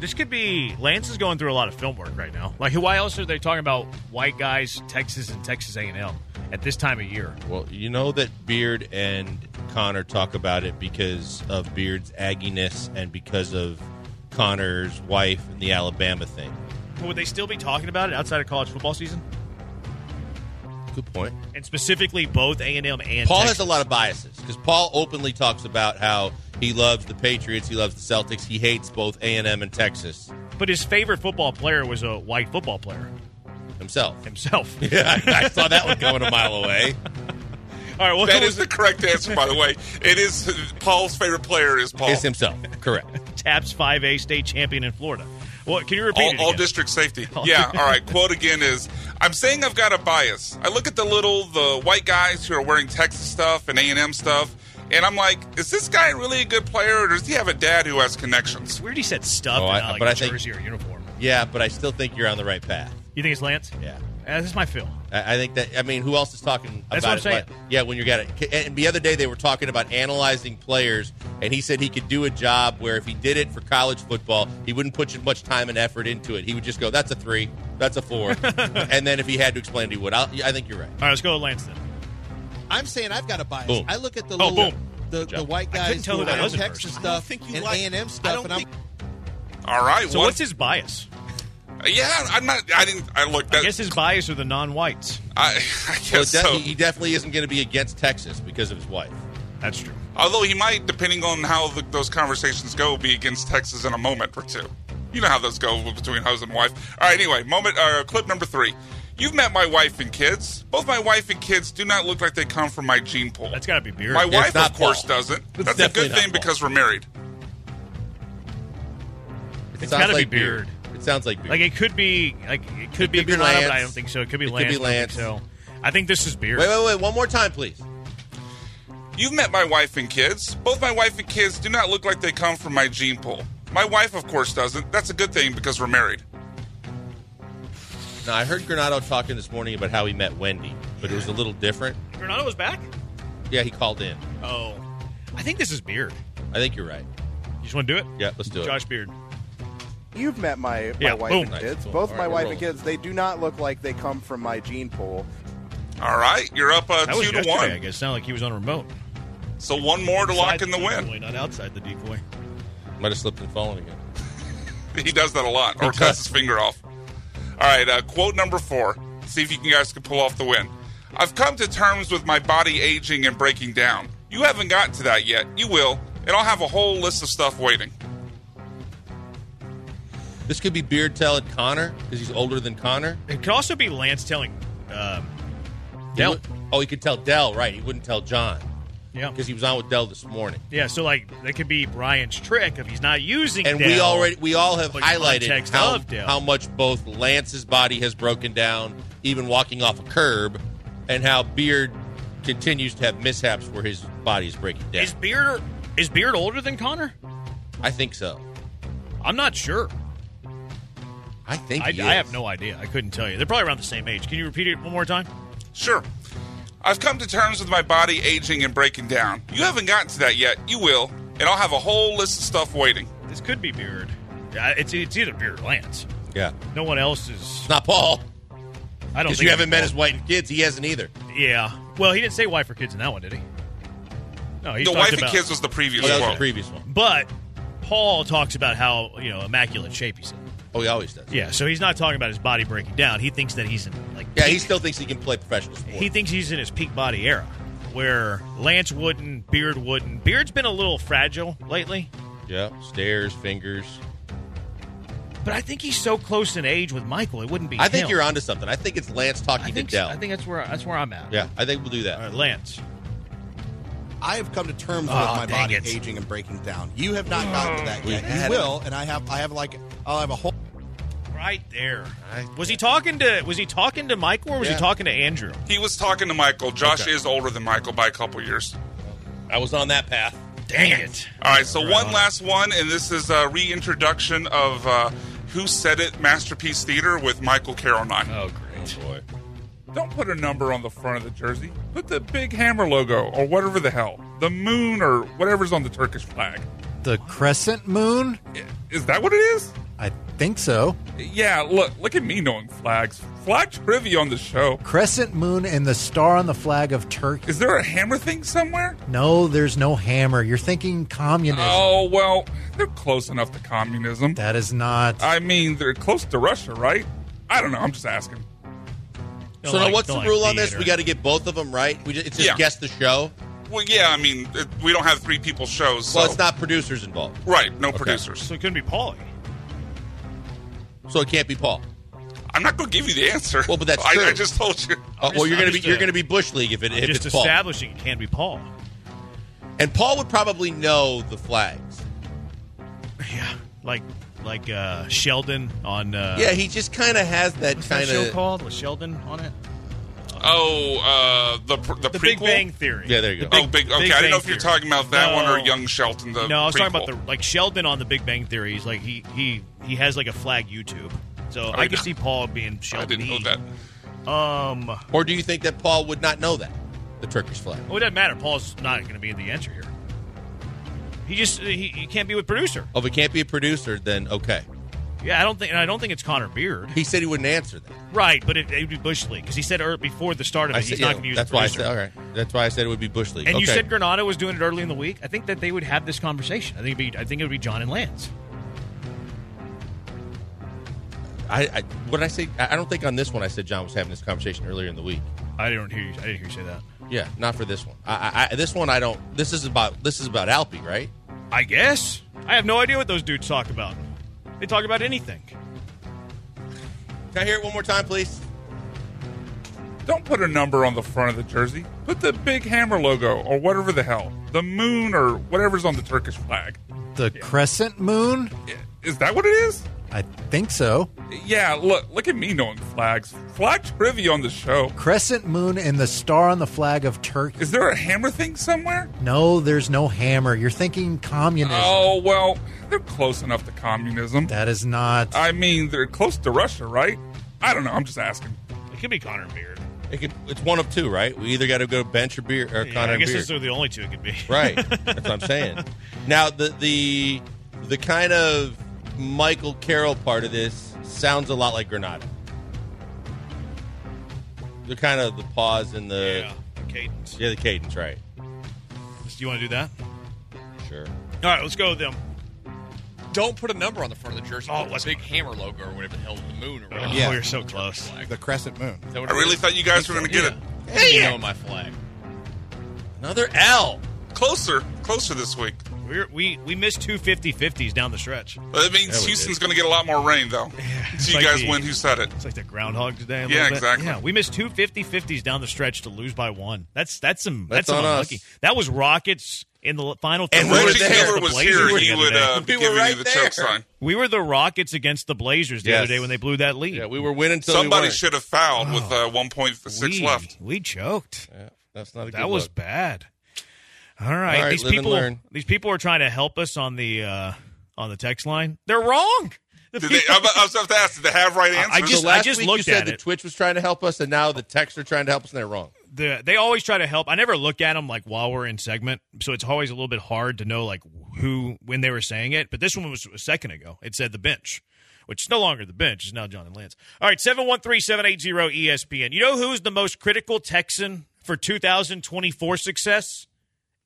This could be Lance is going through a lot of film work right now. Like, why else are they talking about white guys, Texas and Texas A and M at this time of year? Well, you know that Beard and Connor talk about it because of Beard's agginess and because of Connor's wife and the Alabama thing. Would they still be talking about it outside of college football season? Good point. And specifically, both A and M and Paul Texas? has a lot of biases because Paul openly talks about how he loves the Patriots, he loves the Celtics, he hates both A and M and Texas But his favorite football player was a white football player himself. himself. *laughs* Yeah, I saw that one coming a mile away. All right, what That was the correct answer, by the way. It is Paul's favorite player is Paul. It's himself. Correct. *laughs* Taps 5A state champion in Florida. What can you repeat all, it all district safety. Yeah, all right. Quote again is I'm saying I've got a bias. I look at the little the white guys who are wearing Texas stuff and A and M stuff, And I'm like, is this guy really a good player, or does he have a dad who has connections? It's weird he said stuff Oh, and I- not like but a I think- jersey or uniform. Yeah, but I still think you're on the right path. You think it's Lance? Yeah. Uh, this is my feel. I I think that. I mean, who else is talking That's about what I'm it? Like- yeah, when you got it. And the other day they were talking about analyzing players, and he said he could do a job where if he did it for college football, he wouldn't put much time and effort into it. He would just go, "That's a three, that's a four. *laughs* and then if he had to explain it, he would. I'll, I think you're right. All right, let's go with Lance then. I'm saying I've got a bias. Boom. I look at the Oh, little, the, the white guys who who that are Texas first. stuff think you and like- A and M stuff, and I'm think- All right. So one- what's his bias? Yeah, I'm not. I didn't. I looked. I That, guess his bias are the non-whites. I, *laughs* I Well, guess de- so. he, he definitely isn't going to be against Texas because of his wife. That's true. Although he might, depending on how the, those conversations go, be against Texas in a moment or two. You know how those go between husband and wife. All right. Anyway, moment. Uh, clip number three. You've met my wife and kids. Both my wife and kids do not look like they come from my gene pool. That's got to be beard. My It's wife, of course, Paul. doesn't. It's That's a good thing Paul. because we're married. It has gotta be like beard. It sounds like beard. Like it could be like it could It be could be Granado, but I don't think so. It could be It could be but I think so. I think this is beard. wait, wait, wait. One more time, please. You've met my wife and kids. Both my wife and kids do not look like they come from my gene pool. My wife, of course, doesn't. That's a good thing because we're married. Now I heard Granado talking this morning about how he met Wendy, but it was a little different. Granado was back. Yeah, he called in. Oh, I think this is beard. I think you're right. You just want to do it? Yeah, let's do it. Josh Beard. You've met my, my Yeah, wife boom. and kids. Cool. Both All my right, wife rolling. and kids, they do not look like they come from my gene pool. All right, you're up uh, two to one. I guess. Sounded like he was on remote. So one more to lock in the win. decoy, not outside the decoy. Might have slipped and fallen again. *laughs* He does that a lot, or He cuts his finger off. All right, uh, quote number four. See if you guys can pull off the win. I've come to terms with my body aging and breaking down. You haven't gotten to that yet. You will, and I'll have a whole list of stuff waiting. This could be Beard telling Connor because he's older than Connor. It could also be Lance telling um, Dell. oh, he could tell Dell, right? He wouldn't tell John Yeah. because he was on with Dell this morning. Yeah, so like that could be Brian's trick if he's not using And we already we all have highlighted how, how much both Lance's body has broken down, even walking off a curb, and how Beard continues to have mishaps where his body is breaking down. Is Beard is Beard older than Connor? I think so. I'm not sure. I think I, he I have no idea. I couldn't tell you. They're probably around the same age. Can you repeat it one more time? Sure. I've come to terms with my body aging and breaking down. You haven't gotten to that yet. You will, and I'll have a whole list of stuff waiting. This could be Beard. Yeah, it's it's either Beard or Lance. Yeah, No one else is. it's not Paul I don't. because think you haven't met Paul. his wife and kids. He hasn't either. Yeah. Well, he didn't say wife or kids in that one, did he? No, he the talked wife about, and kids was the previous Oh, that was quote. the previous one. But Paul talks about how you know immaculate shape he's in. Oh, he always does. Yeah, so he's not talking about his body breaking down. He thinks that he's in like Yeah, he still thinks he can play professional sports. he thinks he's in his peak body era, where Lance wouldn't, Beard wouldn't. Beard's been a little fragile lately, yeah, stairs, fingers. but I think he's so close in age with Michael, it wouldn't be. I think him. you're onto something. I think it's Lance talking I to think so. Dell. I think that's where that's where I'm at. yeah, I think we'll do that. All right, Lance. I have come to terms Oh, with my dang body it. aging and breaking down. You have not gotten to that yet. You will, and I have. I have like. I'll have a whole. Right there. Was he talking to Was he talking to Michael or was Yeah. he talking to Andrew? He was talking to Michael. Josh Okay. is older than Michael by a couple years. I was on that path. Dang it! All right, so one last one, and this is a reintroduction of uh, Who Said It Masterpiece Theater with Michael Carroll and I. Oh great. Boy. Don't put a number on the front of the jersey. Put the big hammer logo or whatever the hell. The moon or whatever's on the Turkish flag. The crescent moon? Is that what it is? I think so. Yeah, look, look at me knowing flags. Flag trivia on the show. Crescent moon and the star on the flag of Turkey. Is there a hammer thing somewhere? No, there's no hammer. You're thinking communism. Oh, well, they're close enough to communism. That is not. I mean, they're close to Russia, right? I don't know. I'm just asking. So now, what's the don't rule like on this? We got to get both of them right. We just, it's just Yeah. guess the show. Well, yeah, I mean, it, we don't have three people shows. So. Well, it's not producers involved, Right, no producers. So it couldn't be Paulie. so it can't be Paul. I'm not going to give you the answer. Well, but that's I, true. I just told you. Uh, just- well, you're gonna be you're uh, gonna be bush league if it if Just it's Paul. establishing it can't be Paul. And Paul would probably know the flags. Yeah, like like uh, Sheldon on. Uh, yeah, he just kind of has that what's kind that show called? with Sheldon on it? Oh, uh, the the, The prequel? Big Bang Theory. Yeah, there you go. oh, big. Okay, Big I didn't know if you're talking about that one or Young Sheldon. The no, I was talking about the like Sheldon on the Big Bang Theory. He's like he he he has like a flag YouTube. So I, I can see Paul being Sheldon. I didn't know that. Um, Or do you think that Paul would not know that? The Turkish flag. well, it doesn't matter. Paul's not going to be in the answer here. He just he, he can't be with producer. Oh, if it can't be a producer, then okay. Yeah, I don't think and I don't think it's Connor Beard. He said he wouldn't answer that. Right, but it, it would be Bush League because he said er, before the start of it I he's not going to use. that's the why I producer. said. All right, that's why I said it would be Bush League. And you Okay. said Granado was doing it early in the week. I think that they would have this conversation. I think it'd be I think it would be John and Lance. I, I what did I say? I I don't think on this one I said John was having this conversation earlier in the week. I didn't hear you. I didn't hear you say that. Yeah, not for this one. I, I, I this one I don't. This is about this is about Alpy, right? I guess I have no idea what those dudes talk about. They talk about anything. Can I hear it one more time, please? Don't put a number on the front of the jersey. Put the big hammer logo or whatever the hell, the moon or whatever's on the Turkish flag. The crescent moon? Is that what it is? I think so. Yeah. Look, look at me knowing flags. Flag trivia on the show. Crescent moon and the star on the flag of Turkey. Is there a hammer thing somewhere? No, there's no hammer. You're thinking communism. Oh well, they're close enough to communism. That is not. I mean, they're close to Russia, right? I don't know. I'm just asking. It could be Connor Beard. It could, it's one of two, right? We either got to go bench or beer or Yeah, Connor I guess Beard. those are the only two it could be. Right. *laughs* That's what I'm saying. Now the the the kind of Michael Carroll part of this sounds a lot like Granado. The kind of the pause and the yeah, cadence. yeah the cadence, right? Do you want to do that? Sure. All right, let's go with them. Don't put a number on the front of the jersey. Oh, put what's- a big hammer logo or whatever the hell, the moon or whatever. Oh, Yeah. you're so close. The crescent moon. Is that what I it really is? thought you guys were going to get it. Hey, you know my flag. Another L. Closer, closer this week. We're, we we missed two 50-50s down the stretch. That means Yeah, Houston's going to get a lot more rain, though. *laughs* It's So you like guys the- win. Who said it? It's like the groundhog today. a Yeah, little bit. exactly. Yeah, we missed two 50-50s down the stretch to lose by one. That's that's some That's that's, some on us. unlucky. That was Rockets in the final. And third Reggie there. Miller was Blazers here. He would uh, *laughs* be We were giving right you the there. choke sign. We were the Rockets against the Blazers the Yes. other day when they blew that lead. Yeah, we were winning until we Somebody weren't. should have fouled with uh, 1.6 we, left. We choked. Yeah, that's not a good That was bad. All right, All right, these live and people. learn. These people are trying to help us on the uh, on the text line. They're wrong. The Did they, I was I was about to ask, did they have right answers? I just- so last just week looked you said at the it. Twitch was trying to help us, and now the texts are trying to help us, and they're wrong. the they always try to help. I never look at them like while we're in segment, so it's always a little bit hard to know like who when they were saying it. But this one was a second ago. It said the bench, which is no longer the bench. It's now John and Lance. All right, seven one three seven eight zero ESPN. You know who's the most critical Texan for 2024 success?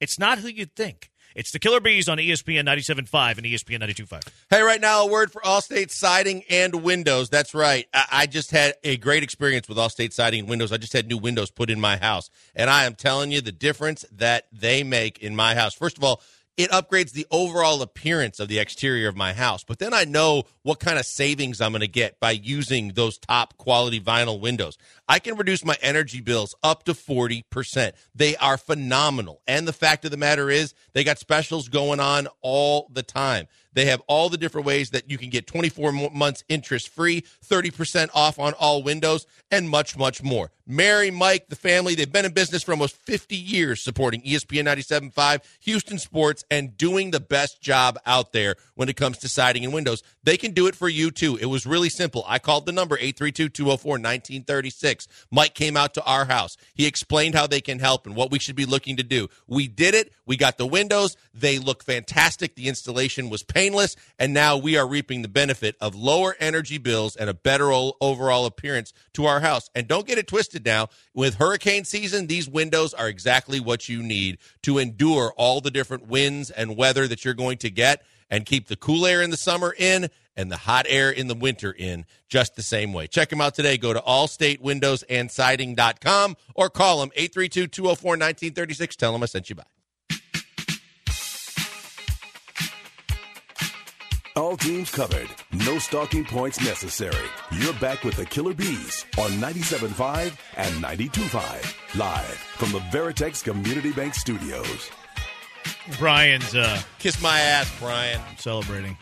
It's not who you'd think. It's the Killer B's on ESPN 97.5 and ESPN 92.5. Hey, right now, a word for Allstate Siding and Windows. That's right. I, I just had a great experience with Allstate Siding and Windows. I just had new windows put in my house, and I am telling you the difference that they make in my house. First of all, it upgrades the overall appearance of the exterior of my house. But then I know what kind of savings I'm going to get by using those top quality vinyl windows. I can reduce my energy bills up to 40%. They are phenomenal. And the fact of the matter is, they got specials going on all the time. They have all the different ways that you can get 24 months interest free, 30% off on all windows, and much, much more. Mary, Mike, the family, they've been in business for almost 50 years supporting ESPN 97.5, Houston Sports, and doing the best job out there when it comes to siding and windows. They can do it for you too. It was really simple. I called the number 832 204 1936. Mike came out to our house. He explained how they can help and what we should be looking to do. We did it. We got the windows. They look fantastic. The installation was painless. And now we are reaping the benefit of lower energy bills and a better overall appearance to our house. And don't get it twisted now. With hurricane season, these windows are exactly what you need to endure all the different winds and weather that you're going to get and keep the cool air in the summer in and the hot air in the winter in just the same way. Check them out today. Go to allstatewindowsandsiding.com or call them 832-204-1936. Tell them I sent you by. All teams covered. No stalking points necessary. You're back with the Killer B's on 97.5 and 92.5. Live from the Veritex Community Bank Studios. Brian's uh, Kiss my ass, Brian. celebrating.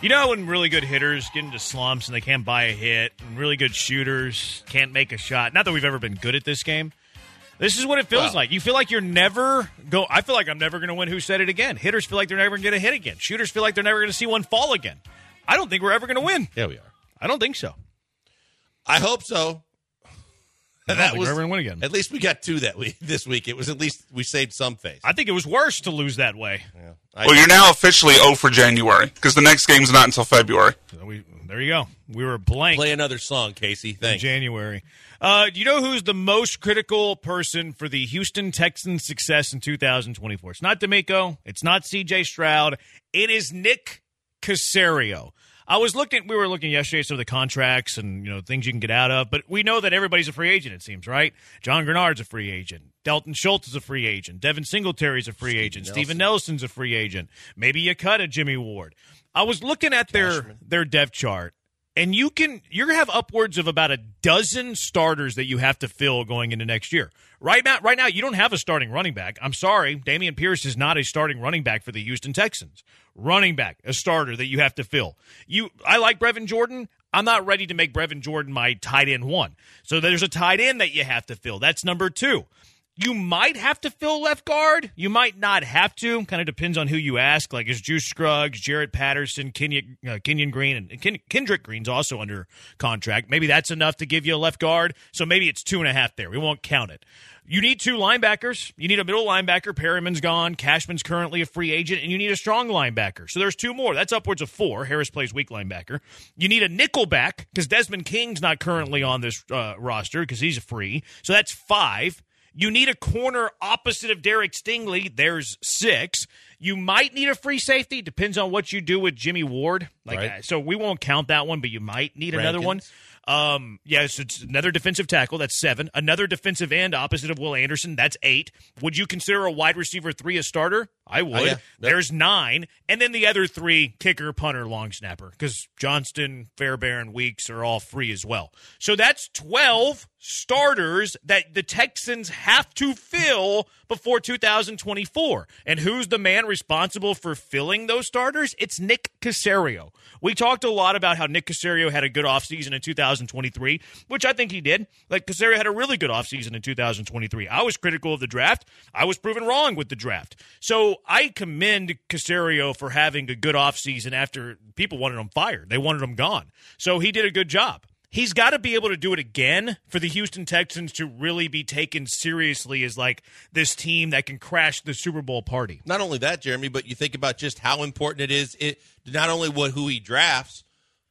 You know when really good hitters get into slumps and they can't buy a hit, and really good shooters can't make a shot. Not that we've ever been good at this game. This is what it feels Well- like. You feel like you're never go. I feel like I'm never going to win. Who said it again? Hitters feel like they're never going to get a hit again. Shooters feel like they're never going to see one fall again. I don't think we're ever going to win. Yeah, we are. I don't think so. I hope so. I don't think ever win again. At least we got two that week *laughs* this week. It was at least we saved some face. I think it was worse to lose that way. Well, you're now officially 0 for January because the next game's not until February. So we, there you go. We were blank. Play another song, Casey. in Thanks. January. Uh, do you know who's the most critical person for the Houston Texans' success in 2024? It's not DeMeco. It's not C.J. Stroud. It is Nick Caserio. I was looking. We were looking yesterday at some of the contracts and you know things you can get out of, but we know that everybody's a free agent. It seems right. John Greenard's a free agent. Dalton Schultz is a free agent. Devin Singletary's a free agent. Steven Nelson's a free agent. Maybe you cut a Jimmy Ward. I was looking at their their depth chart, and you can you're gonna have upwards of about a dozen starters that you have to fill going into next year. Right now, right now, you don't have a starting running back. I'm sorry, Dameon Pierce is not a starting running back for the Houston Texans. Running back, a starter that you have to fill. You, I like Brevin Jordan. I'm not ready to make Brevin Jordan my tight end one. So there's a tight end that you have to fill. That's number two. You might have to fill left guard. You might not have to. Kind of depends on who you ask. Like is Juice Scruggs, Jarrett Patterson, Kenyon, uh, Kenyon Green, and Ken- Kendrick Green's also under contract. Maybe that's enough to give you a left guard. So maybe it's two and a half there. We won't count it. You need two linebackers. You need a middle linebacker. Perryman's gone. Cashman's currently a free agent, and you need a strong linebacker. So there's two more. That's upwards of four. Harris plays weak linebacker. You need a nickel back because Desmond King's not currently on this uh, roster because he's free. So that's five. You need a corner opposite of Derek Stingley. There's six. You might need a free safety. Depends on what you do with Jimmy Ward. Like, Right. so we won't count that one, but you might need another one. Um, yes, it's another defensive tackle. That's seven. Another defensive end opposite of Will Anderson. That's eight. Would you consider a wide receiver three a starter? I would. Oh, yeah. There's nine, and then the other three: kicker, punter, long snapper. Because Johnston, Fairbairn, Weeks are all free as well. So that's twelve starters that the Texans have to fill before 2024. And who's the man responsible for filling those starters? It's Nick Caserio. We talked a lot about how Nick Caserio had a good offseason in 2023, which I think he did. Like Caserio had a really good offseason in 2023. I was critical of the draft. I was proven wrong with the draft. So I commend Caserio for having a good offseason after people wanted him fired. They wanted him gone. So he did a good job. He's got to be able to do it again for the Houston Texans to really be taken seriously as like this team that can crash the Super Bowl party. Not only that, Jeremy, but you think about just how important it is. It not only what who he drafts,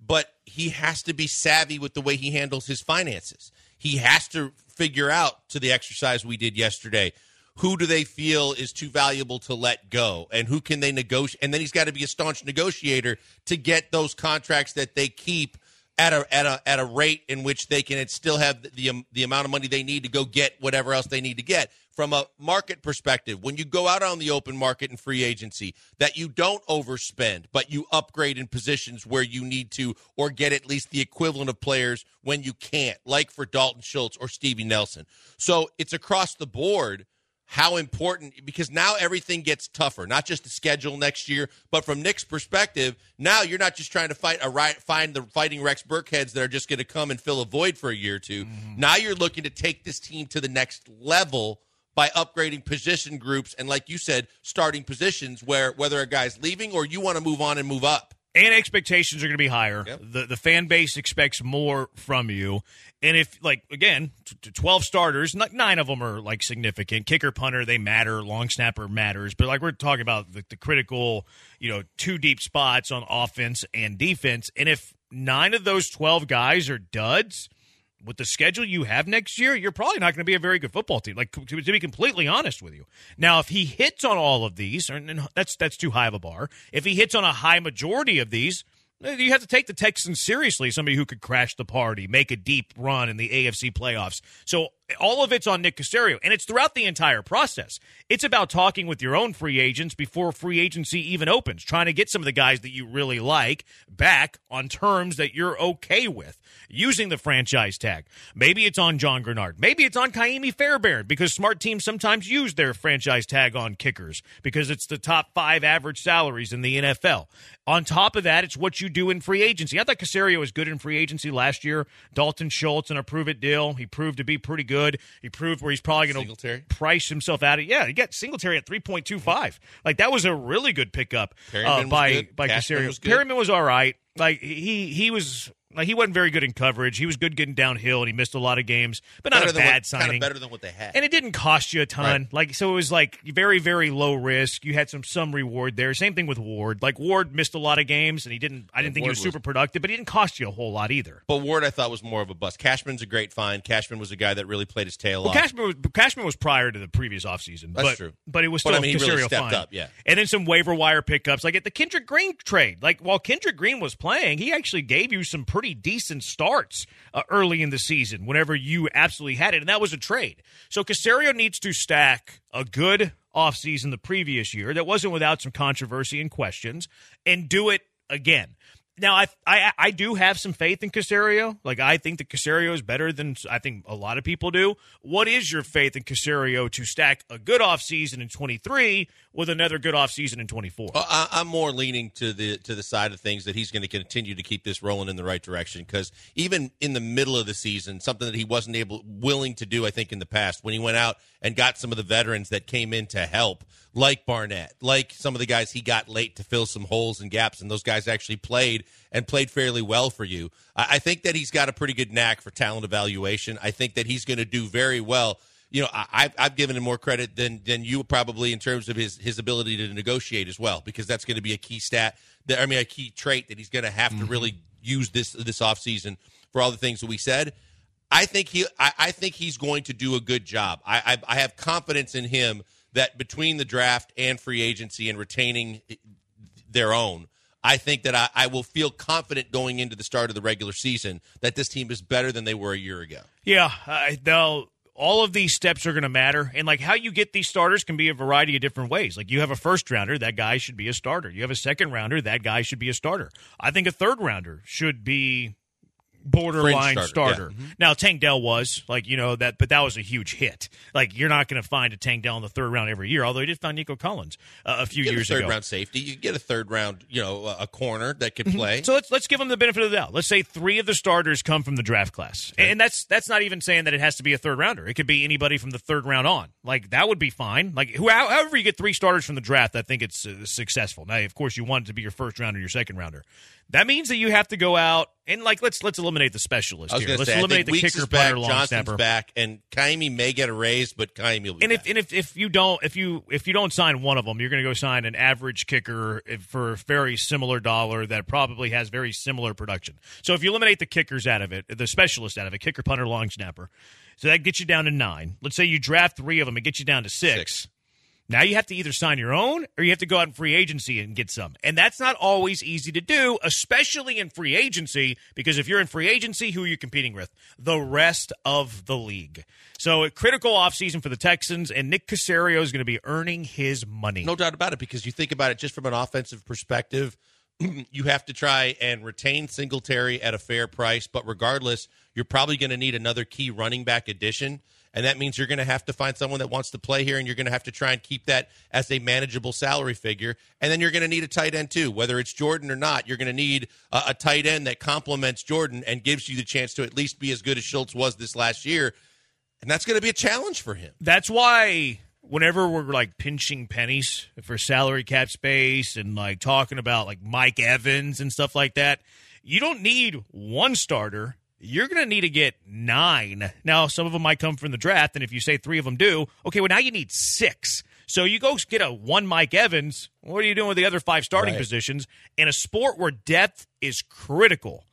but he has to be savvy with the way he handles his finances. He has to figure out to the exercise we did yesterday. Who do they feel is too valuable to let go, and who can they negotiate? And then he's got to be a staunch negotiator to get those contracts that they keep at a at a at a rate in which they can still have the the, the amount of money they need to go get whatever else they need to get. From a market perspective when you go out on the open market and free agency that you don't overspend but you upgrade in positions where you need to or get at least the equivalent of players when you can't like for Dalton Schultz or Stevie Nelson. So it's across the board how important because now everything gets tougher not just the schedule next year but from nick's perspective now you're not just trying to fight a right find the fighting rex burkheads that are just going to come and fill a void for a year or 2 mm-hmm. now you're looking to take this team to the next level by upgrading position groups and like you said starting positions where whether a guy's leaving or you want to move on and move up and expectations are going to be higher. The the fan base expects more from you. And if like again, t- t- twelve starters, not, nine of them are like significant. Kicker, punter, they matter. Long snapper matters. But like we're talking about the, the critical, you know, two deep spots on offense and defense. And if nine of those twelve guys are duds. With the schedule you have next year, you're probably not going to be a very good football team. Like to, to be completely honest with you. Now, if he hits on all of these, and that's that's too high of a bar. If he hits on a high majority of these, eh, you have to take the Texans seriously. Somebody who could crash the party, make a deep run in the AFC playoffs. So all of it's on Nick Caserio, and it's throughout the entire process. It's about talking with your own free agents before free agency even opens, trying to get some of the guys that you really like back on terms that you're okay with, using the franchise tag. Maybe it's on John Greenard. Maybe it's on Kaimi Fairbairn because smart teams sometimes use their franchise tag on kickers because it's the top five average salaries in the NFL. On top of that, it's what you do in free agency. I thought Caserio was good in free agency last year. Dalton Schultz and a prove it deal. He proved to be pretty good. He proved where he's probably going to price himself out of. Yeah, he got Singletary at three point two five. Like that was a really good pickup uh, by good. by Cashman Caserio. was good. Perryman was all right. Like he he was. Like he wasn't very good in coverage. He was good getting downhill, and he missed a lot of games, but not Better a bad what, signing. Kind of better than what they had. And it didn't cost you a ton. Right. Like so it was like very, very low risk. You had some some reward there. Same thing with Ward. Like Ward missed a lot of games and he didn't I didn't think he Ward was was- super productive, but he didn't cost you a whole lot either. But Ward, I thought was more of a bust. Cashman's a great find. Cashman was a guy that really played his tail Well, off. Cashman was Cashman was prior to the previous offseason. That's but, true. But it was But, still I mean, he really fine. up, yeah. And then some waiver wire pickups. Like at the Kendrick Green trade. Like while Kendrick Green was playing, he actually gave you some pretty decent starts uh, early in the season whenever you absolutely had it. And that was a trade. So Caserio needs to stack a good offseason the previous year that wasn't without some controversy and questions and do it again. Now, I, I I do have some faith in Caserio. Like I think that Caserio is better than I think a lot of people do. What is your faith in Caserio to stack a good offseason in 23 with another good offseason in 24? Well, I, I'm more leaning to the to the side of things that he's going to continue to keep this rolling in the right direction. Because even in the middle of the season, something that he wasn't able willing to do, I think, in the past, when he went out and got some of the veterans that came in to help, like Barnett, like some of the guys he got late to fill some holes and gaps, and those guys actually played and played fairly well for you. I, I think that he's got a pretty good knack for talent evaluation. I think that he's going to do very well you know, I, I've, I've given him more credit than than you probably in terms of his his ability to negotiate as well, because that's going to be a key stat. That, I mean, a key trait that he's going to have to really use this this offseason for all the things that we said. I think he, I, I think he's going to do a good job. I, I, I have confidence in him that between the draft and free agency and retaining their own, I think that I, I will feel confident going into the start of the regular season that this team is better than they were a year ago. Yeah, uh, they'll. All of these steps are going to matter, and like how you get these starters can be a variety of different ways. Like you have a first rounder, that guy should be a starter. You have a second rounder, that guy should be a starter. I think a third rounder should be borderline starter. starter, yeah. Now Tank Dell was like you know that, but that was a huge hit. Like you're not going to find a Tank Dell in the third round every year. Although he did find Nico Collins uh, a few You years a third ago. round safety. You get a third round, you know, a a corner that could play. So let's let's give them the benefit of the doubt. Let's say three of the starters come from the draft class, and that's that's not even saying that it has to be a third rounder. It could be anybody from the third round on. Like that would be fine. Like who, however you get three starters from the draft, I think it's uh, successful. Now, of course, you want it to be your first rounder, your second rounder. That means that you have to go out and like let's let's eliminate the specialist here. Let's say, eliminate the Weeks kicker, back, punter, long Johnston's snapper. back, and Kaimi may get a raise, but Kaimi will be And if and if, if you don't if you if you don't sign one of them, you're going to go sign an average kicker for a very similar dollar that probably has very similar production. So if you eliminate the kickers out of it, the specialist out of it, kicker, punter, long snapper, so that gets you down to nine. Let's say you draft three of them, it gets you down to six. Now you have to either sign your own or you have to go out in free agency and get some. And that's not always easy to do, especially in free agency, because if you're in free agency, who are you competing with? The rest of the league. So a critical offseason for the Texans, and Nick Caserio is going to be earning his money. No doubt about it, because you think about it just from an offensive perspective, *clears throat* you have to try and retain Singletary at a fair price, but regardless, you're probably going to need another key running back addition. And that means you're going to have to find someone that wants to play here, and you're going to have to try and keep that as a manageable salary figure. And then you're going to need a tight end, too. Whether it's Jordan or not, you're going to need a, a tight end that complements Jordan and gives you the chance to at least be as good as Schultz was this last year. And that's going to be a challenge for him. That's why whenever we're like pinching pennies for salary cap space and like talking about like Mike Evans and stuff like that, you don't need one starter. You're going to need to get nine. Now, some of them might come from the draft, and if you say three of them do, okay, well, now you need six. So you go get a one Mike Evans. What are you doing with the other five starting Right. positions in a sport where depth is critical?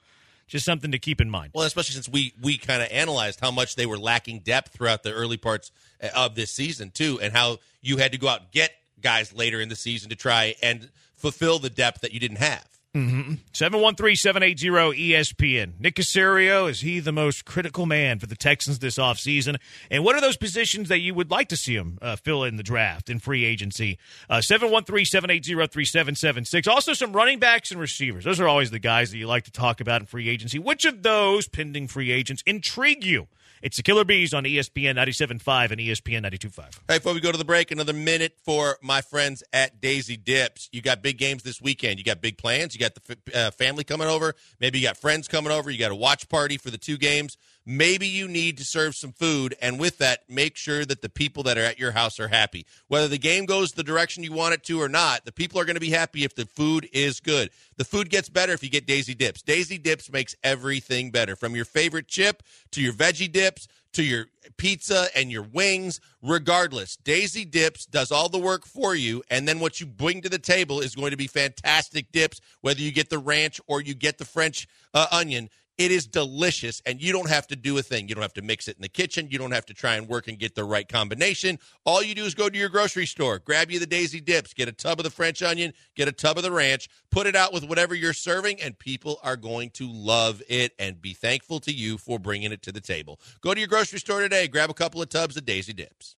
Just something to keep in mind. Well, especially since we we kind of analyzed how much they were lacking depth throughout the early parts uh, of this season too, and how you had to go out and get guys later in the season to try and fulfill the depth that you didn't have. Mm-hmm. 713-780 ESPN. Nick Caserio, is he the most critical man for the Texans this offseason? And what are those positions that you would like to see him uh, fill in the draft in free agency? Uh, 713-780-3776. Also some running backs and receivers. Those are always the guys that you like to talk about in free agency. Which of those pending free agents intrigue you? It's the Killer B's on ESPN 97.5 and ESPN 92.5. Hey, before we go to the break, another minute for my friends at Daisy Dips. You got big games this weekend. You got big plans. You got the f- uh, family coming over. Maybe you got friends coming over. You got a watch party for the two games. Maybe you need to serve some food, and with that, make sure that the people that are at your house are happy. Whether the game goes the direction you want it to or not, the people are going to be happy if the food is good. The food gets better if you get Daisy Dips. Daisy Dips makes everything better, from your favorite chip to your veggie dips to your pizza and your wings, regardless. Daisy Dips does all the work for you, and then what you bring to the table is going to be fantastic dips, whether you get the ranch or you get the French uh, onion. It is delicious, and you don't have to do a thing. You don't have to mix it in the kitchen. You don't have to try and work and get the right combination. All you do is go to your grocery store, grab you the Daisy Dips, get a tub of the French onion, get a tub of the ranch, put it out with whatever you're serving, and people are going to love it and be thankful to you for bringing it to the table. Go to your grocery store today, grab a couple of tubs of Daisy Dips.